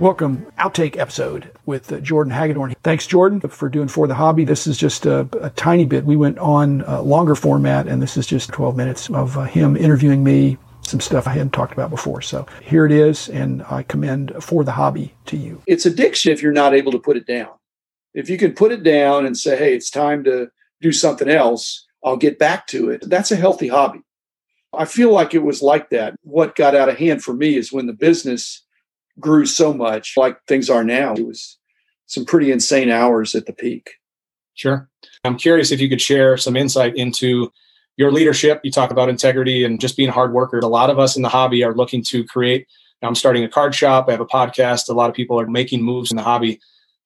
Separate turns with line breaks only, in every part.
Welcome, outtake episode with uh, Jordan Hagedorn. Thanks, Jordan, for doing For the Hobby. This is just a, a tiny bit. We went on a longer format, and this is just 12 minutes of uh, him interviewing me, some stuff I hadn't talked about before. So here it is, and I commend For the Hobby to you.
It's addiction if you're not able to put it down. If you can put it down and say, hey, it's time to do something else, I'll get back to it, that's a healthy hobby. I feel like it was like that. What got out of hand for me is when the business grew so much like things are now. It was some pretty insane hours at the peak.
Sure. I'm curious if you could share some insight into your leadership. You talk about integrity and just being a hard worker. A lot of us in the hobby are looking to create. I'm starting a card shop. I have a podcast. A lot of people are making moves in the hobby.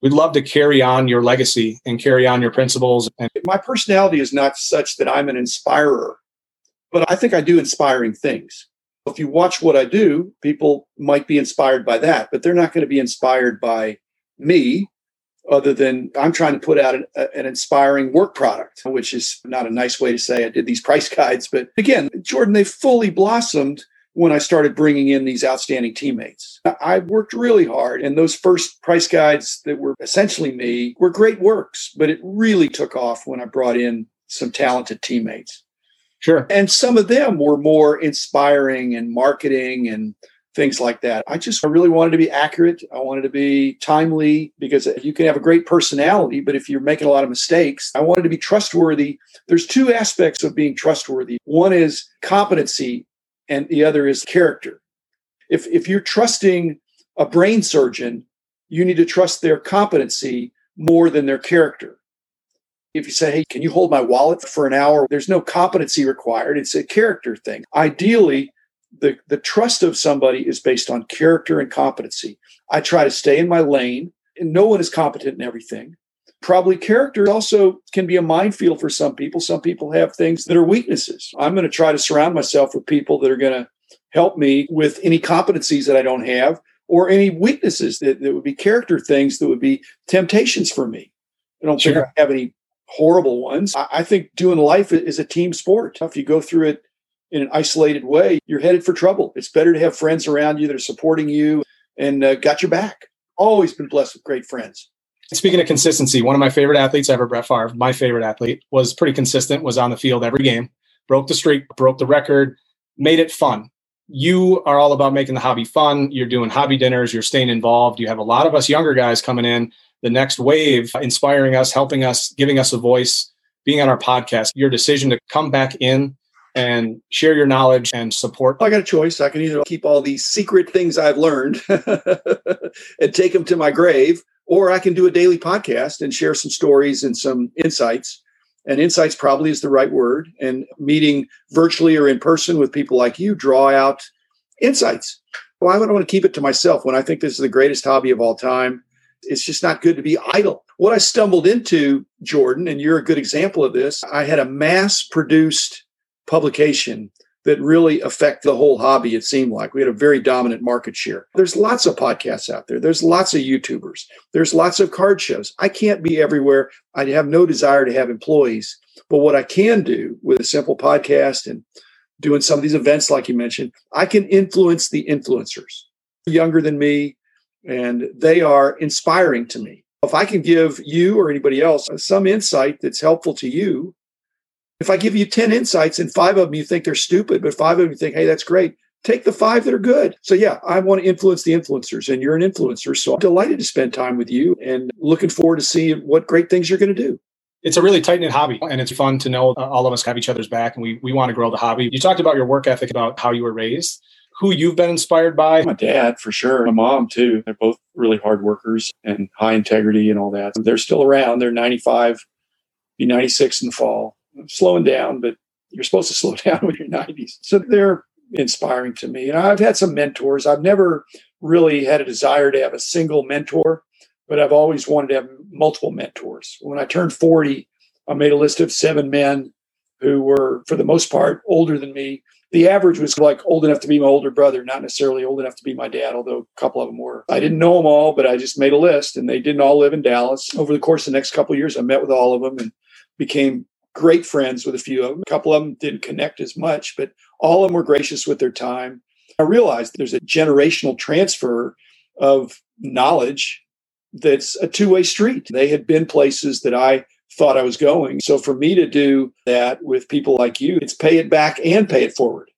We'd love to carry on your legacy and carry on your principles. And
my personality is not such that I'm an inspirer, but I think I do inspiring things. If you watch what I do, people might be inspired by that, but they're not going to be inspired by me other than I'm trying to put out an, an, inspiring work product, which is not a nice way to say I did these price guides. But again, Jordan, they fully blossomed when I started bringing in these outstanding teammates. I worked really hard, and those first price guides that were essentially me were great works, but it really took off when I brought in some talented teammates.
Sure.
And some of them were more inspiring and marketing and things like that. I just I really wanted to be accurate. I wanted to be timely because you can have a great personality, but if you're making a lot of mistakes, I wanted to be trustworthy. There's two aspects of being trustworthy. One is competency and the other is character. If if you're trusting a brain surgeon, you need to trust their competency more than their character. If you say, hey, can you hold my wallet for an hour? There's no competency required. It's a character thing. Ideally, the, the trust of somebody is based on character and competency. I try to stay in my lane, and no one is competent in everything. Probably character also can be a minefield for some people. Some people have things that are weaknesses. I'm going to try to surround myself with people that are going to help me with any competencies that I don't have or any weaknesses that, that would be character things that would be temptations for me. I don't sure. think I have any horrible ones. I, I think doing life is a team sport. If you go through it in an isolated way, you're headed for trouble. It's better to have friends around you that are supporting you and uh, got your back. Always been blessed with great friends.
Speaking of consistency, one of my favorite athletes ever, Brett Favre, my favorite athlete, was pretty consistent, was on the field every game, broke the streak, broke the record, made it fun. You are all about making the hobby fun. You're doing hobby dinners, you're staying involved. You have a lot of us younger guys coming in the next wave, inspiring us, helping us, giving us a voice, being on our podcast. Your decision to come back in and share your knowledge and support.
I got a choice. I can either keep all these secret things I've learned and take them to my grave, or I can do a daily podcast and share some stories and some insights. And insights probably is the right word. And meeting virtually or in person with people like you draw out insights. Why would I want to keep it to myself when I think this is the greatest hobby of all time? It's just not good to be idle. What I stumbled into, Jordan, and you're a good example of this, I had a mass produced publication that really affect the whole hobby, it seemed like. We had a very dominant market share. There's lots of podcasts out there. There's lots of YouTubers. There's lots of card shows. I can't be everywhere. I have no desire to have employees. But what I can do with a simple podcast and doing some of these events, like you mentioned, I can influence the influencers younger than me, and they are inspiring to me. If I can give you or anybody else some insight that's helpful to you, if I give you 10 insights and five of them you think they're stupid, but five of them you think, hey, that's great, take the five that are good. So, yeah, I want to influence the influencers, and you're an influencer. So, I'm delighted to spend time with you and looking forward to seeing what great things you're going to do
it's a really tight knit hobby and it's fun to know all of us have each other's back and we, we want to grow the hobby. You talked about your work ethic, about how you were raised who you've been inspired by?
My dad, for sure. My mom, too. They're both really hard workers and high integrity and all that. They're still around. They're 95, be 96 in the fall. slowing down, but you're supposed to slow down when you're 90s. So they're inspiring to me. And I've had some mentors. I've never really had a desire to have a single mentor, but I've always wanted to have multiple mentors. When I turned 40, I made a list of seven men who were, for the most part, older than me the average was like old enough to be my older brother, not necessarily old enough to be my dad, although a couple of them were. I didn't know them all, but I just made a list and they didn't all live in Dallas. Over the course of the next couple of years, I met with all of them and became great friends with a few of them. A couple of them didn't connect as much, but all of them were gracious with their time. I realized there's a generational transfer of knowledge that's a two way street. They had been places that I thought I was going. So for me to do that with people like you, it's pay it back and pay it forward.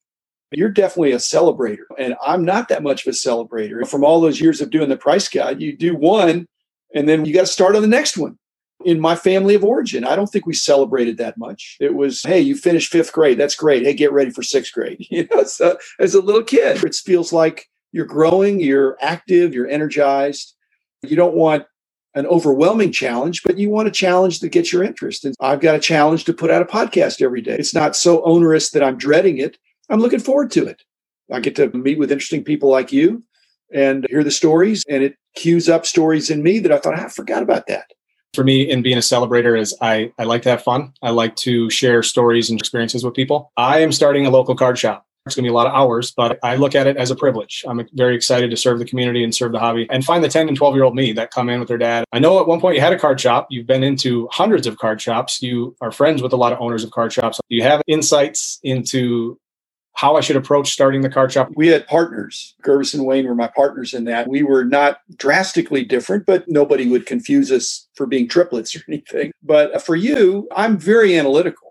You're definitely a celebrator, and I'm not that much of a celebrator. From all those years of doing the price guide, you do one, and then you got to start on the next one. In my family of origin, I don't think we celebrated that much. It was, hey, you finished fifth grade. That's great. Hey, get ready for sixth grade. You know, so as a little kid, it feels like you're growing, you're active, you're energized. You don't want an overwhelming challenge, but you want a challenge that gets your interest. And I've got a challenge to put out a podcast every day. It's not so onerous that I'm dreading it. I'm looking forward to it. I get to meet with interesting people like you and hear the stories, and it cues up stories in me that I thought, ah, I forgot about that.
For me, in being a celebrator, is I, I like to have fun. I like to share stories and experiences with people. I am starting a local card shop. It's going to be a lot of hours, but I look at it as a privilege. I'm very excited to serve the community and serve the hobby and find the 10 and 12 year old me that come in with their dad. I know at one point you had a card shop. You've been into hundreds of card shops. You are friends with a lot of owners of card shops. You have insights into how I should approach starting the card shop?
We had partners. Gervis and Wayne were my partners in that. We were not drastically different, but nobody would confuse us for being triplets or anything. But for you, I'm very analytical.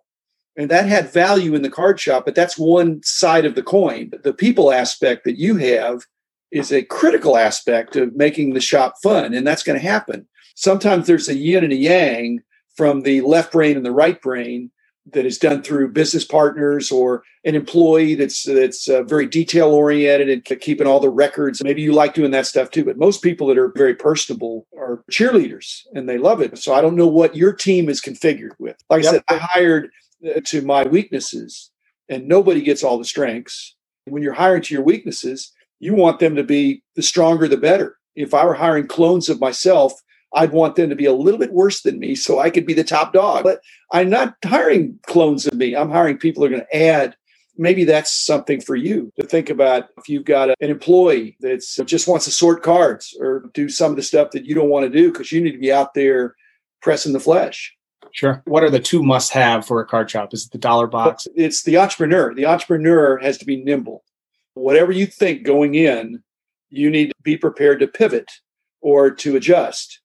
And that had value in the card shop, but that's one side of the coin. The people aspect that you have is a critical aspect of making the shop fun, and that's going to happen. Sometimes there's a yin and a yang from the left brain and the right brain that is done through business partners or an employee that's that's uh, very detail oriented and keeping all the records. Maybe you like doing that stuff too, but most people that are very personable are cheerleaders and they love it. So I don't know what your team is configured with. Like yep. I said, I hired Uh, to my weaknesses and nobody gets all the strengths. When you're hiring to your weaknesses, you want them to be the stronger, the better. If I were hiring clones of myself, I'd want them to be a little bit worse than me so I could be the top dog. But I'm not hiring clones of me. I'm hiring people who are going to add. Maybe that's something for you to think about if you've got an employee that uh, just wants to sort cards or do some of the stuff that you don't want to do because you need to be out there pressing the flesh.
Sure. What are the two must have for a card shop? Is it the dollar box?
It's the entrepreneur. The entrepreneur has to be nimble. Whatever you think going in, you need to be prepared to pivot or to adjust.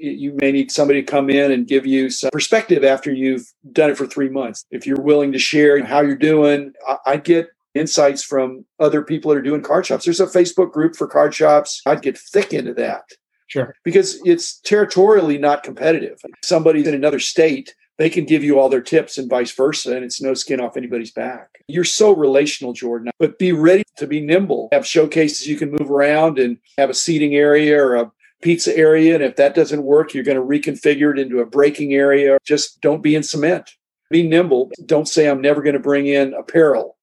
You may need somebody to come in and give you some perspective after you've done it for three months. If you're willing to share how you're doing, I get insights from other people that are doing card shops. There's a Facebook group for card shops. I'd get thick into that
Sure.
Because it's territorially not competitive. Somebody's in another state, they can give you all their tips and vice versa, and it's no skin off anybody's back. You're so relational, Jordan, but be ready to be nimble. Have showcases you can move around and have a seating area or a pizza area. And if that doesn't work, you're going to reconfigure it into a breaking area. Just don't be in cement. Be nimble. Don't say, I'm never going to bring in apparel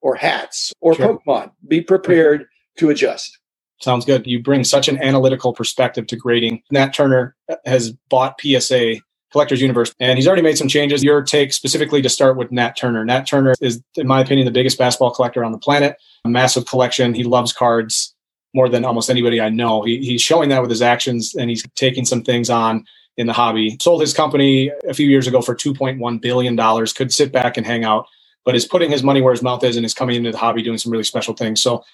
or hats or sure. Pokemon. Be prepared to adjust.
Sounds good. You bring such an analytical perspective to grading. Nat Turner has bought PSA Collectors Universe, and he's already made some changes. Your take specifically to start with Nat Turner. Nat Turner is, in my opinion, the biggest basketball collector on the planet. A massive collection. He loves cards more than almost anybody I know. He, he's showing that with his actions, and he's taking some things on in the hobby. Sold his company a few years ago for $2.1 billion. Could sit back and hang out, but is putting his money where his mouth is and is coming into the hobby doing some really special things. So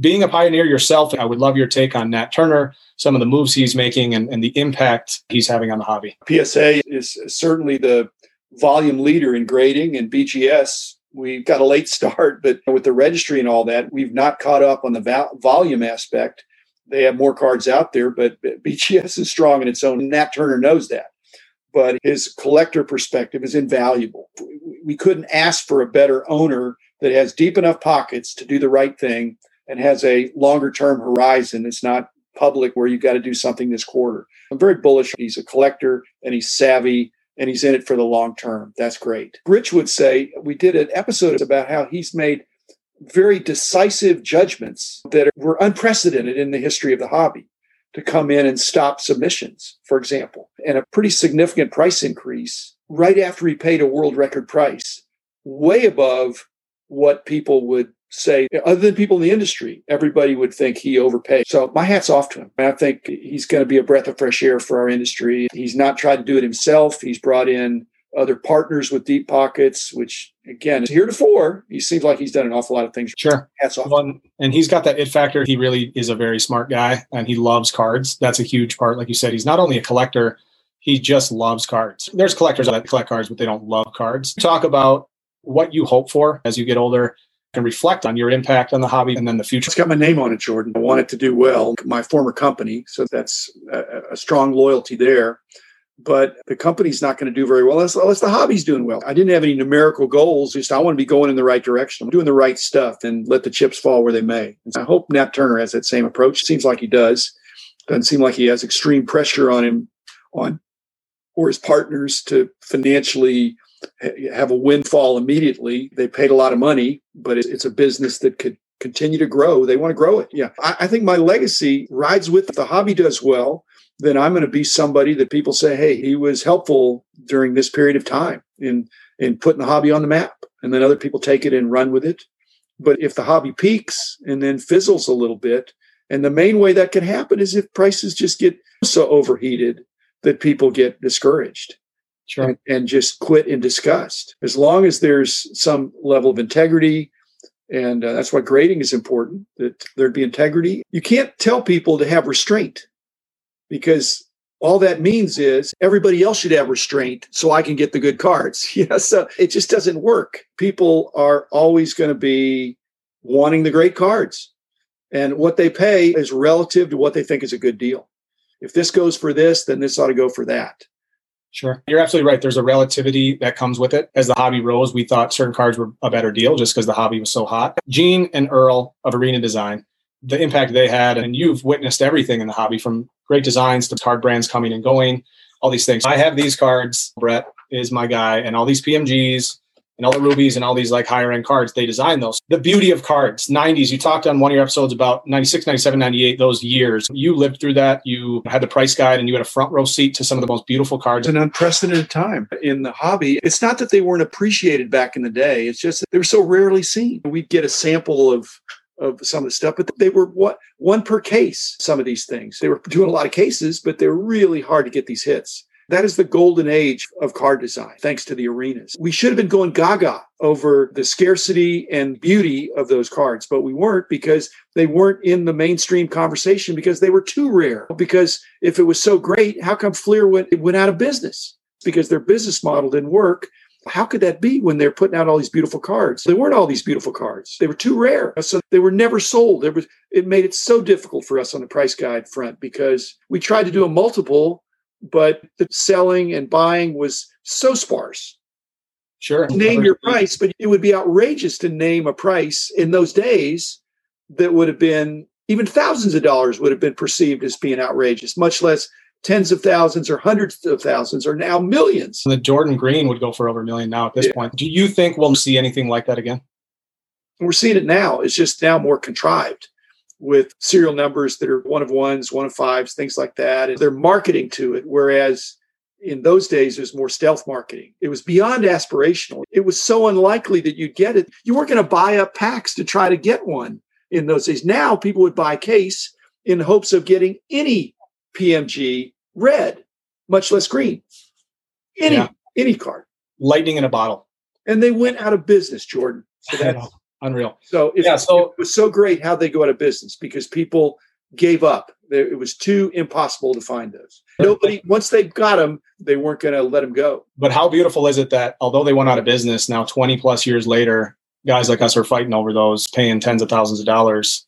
being a pioneer yourself, I would love your take on Nat Turner, some of the moves he's making, and, and the impact he's having on the hobby.
PSA is certainly the volume leader in grading, and BGS, we've got a late start, but with the registry and all that, we've not caught up on the volume aspect. They have more cards out there, but BGS is strong in its own. Nat Turner knows that. But his collector perspective is invaluable. We couldn't ask for a better owner that has deep enough pockets to do the right thing and has a longer term horizon. It's not public where you've got to do something this quarter. I'm very bullish. He's a collector and he's savvy and he's in it for the long term. That's great. Rich would say we did an episode about how he's made very decisive judgments that were unprecedented in the history of the hobby to come in and stop submissions, for example, and a pretty significant price increase right after he paid a world record price, way above what people would say, other than people in the industry, everybody would think he overpaid. So my hat's off to him. I think he's going to be a breath of fresh air for our industry. He's not tried to do it himself. He's brought in other partners with deep pockets, which again, heretofore, he seems like he's done an awful lot of things.
Sure.
Hats off.
One, and he's got that it factor. He really is a very smart guy and he loves cards. That's a huge part. Like you said, he's not only a collector, he just loves cards. There's collectors that collect cards, but they don't love cards. Talk about what you hope for as you get older reflect on your impact on the hobby and then the future.
It's got my name on it, Jordan. I want it to do well. My former company, so that's a, a strong loyalty there but the company's not going to do very well unless, unless, the hobby's doing well. I didn't have any numerical goals. Just I want to be going in the right direction. I'm doing the right stuff and let the chips fall where they may. And I hope Nat Turner has that same approach. Seems like he does. Doesn't seem like he has extreme pressure on him, on or his partners to financially have a windfall immediately. They paid a lot of money, but it's a business that could continue to grow. They want to grow it. Yeah. I, I think my legacy rides with the hobby does well then I'm going to be somebody that people say, hey, he was helpful during this period of time in in putting the hobby on the map. And then other people take it and run with it. But if the hobby peaks and then fizzles a little bit, and the main way that can happen is if prices just get so overheated that people get discouraged.
Sure.
And, and just quit in disgust. As long as there's some level of integrity, and uh, that's why grading is important, that there'd be integrity. You can't tell people to have restraint because all that means is everybody else should have restraint so I can get the good cards. Yeah, so it just doesn't work. People are always going to be wanting the great cards. And what they pay is relative to what they think is a good deal. If this goes for this, then this ought to go for that.
Sure. You're absolutely right. There's a relativity that comes with it. As the hobby rose, we thought certain cards were a better deal just because the hobby was so hot. Gene and Earl of Arena Design, the impact they had, and you've witnessed everything in the hobby from great designs to card brands coming and going, all these things. I have these cards. Brett is my guy, and all these PMGs and all the rubies and all these like higher end cards. They design those. The beauty of cards, 90s. You talked on one of your episodes about 96, 97, 98, those years. You lived through that. You had the price guide and you had a front row seat to some of the most beautiful cards.
An unprecedented time in the hobby. It's not that they weren't appreciated back in the day, it's just that they were so rarely seen. We'd get a sample of of some of the stuff, but they were what one per case. Some of these things they were doing a lot of cases, but they're really hard to get these hits. That is the golden age of card design, thanks to the arenas. We should have been going gaga over the scarcity and beauty of those cards, but we weren't because they weren't in the mainstream conversation because they were too rare. Because if it was so great, how come Fleer went, went out of business? Because their business model didn't work how could that be when they're putting out all these beautiful cards? They weren't all these beautiful cards. They were too rare. So they were never sold. Was it made it so difficult for us on the price guide front because we tried to do a multiple, but the selling and buying was so sparse.
Sure.
Name your price, but it would be outrageous to name a price in those days that would have been even thousands of dollars would have been perceived as being outrageous, much less tens of thousands or hundreds of thousands or now millions.
And The Jordan Green would go for over a million now at this yeah. point. Do you think we'll see anything like that again?
We're seeing it now. It's just now more contrived with serial numbers that are one of ones, one of fives, things like that. And they're marketing to it. Whereas in those days, there's more stealth marketing. It was beyond aspirational. It was so unlikely that you'd get it. You weren't going to buy up packs to try to get one in those days. Now people would buy case in hopes of getting any PMG red, much less green. Any yeah. any card.
Lightning in a bottle.
And they went out of business, Jordan.
So that's
unreal. So yeah, so it was so great how they go out of business because people gave up. It was too impossible to find those. Nobody once they got them, they weren't going to let them go.
But how beautiful is it that although they went out of business, now twenty plus years later, guys like us are fighting over those, paying tens of thousands of dollars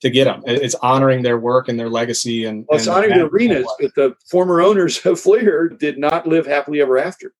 to get them. It's honoring their work and their legacy. And
well, it's
and
honoring the arenas, but the former owners of Fleer did not live happily ever after.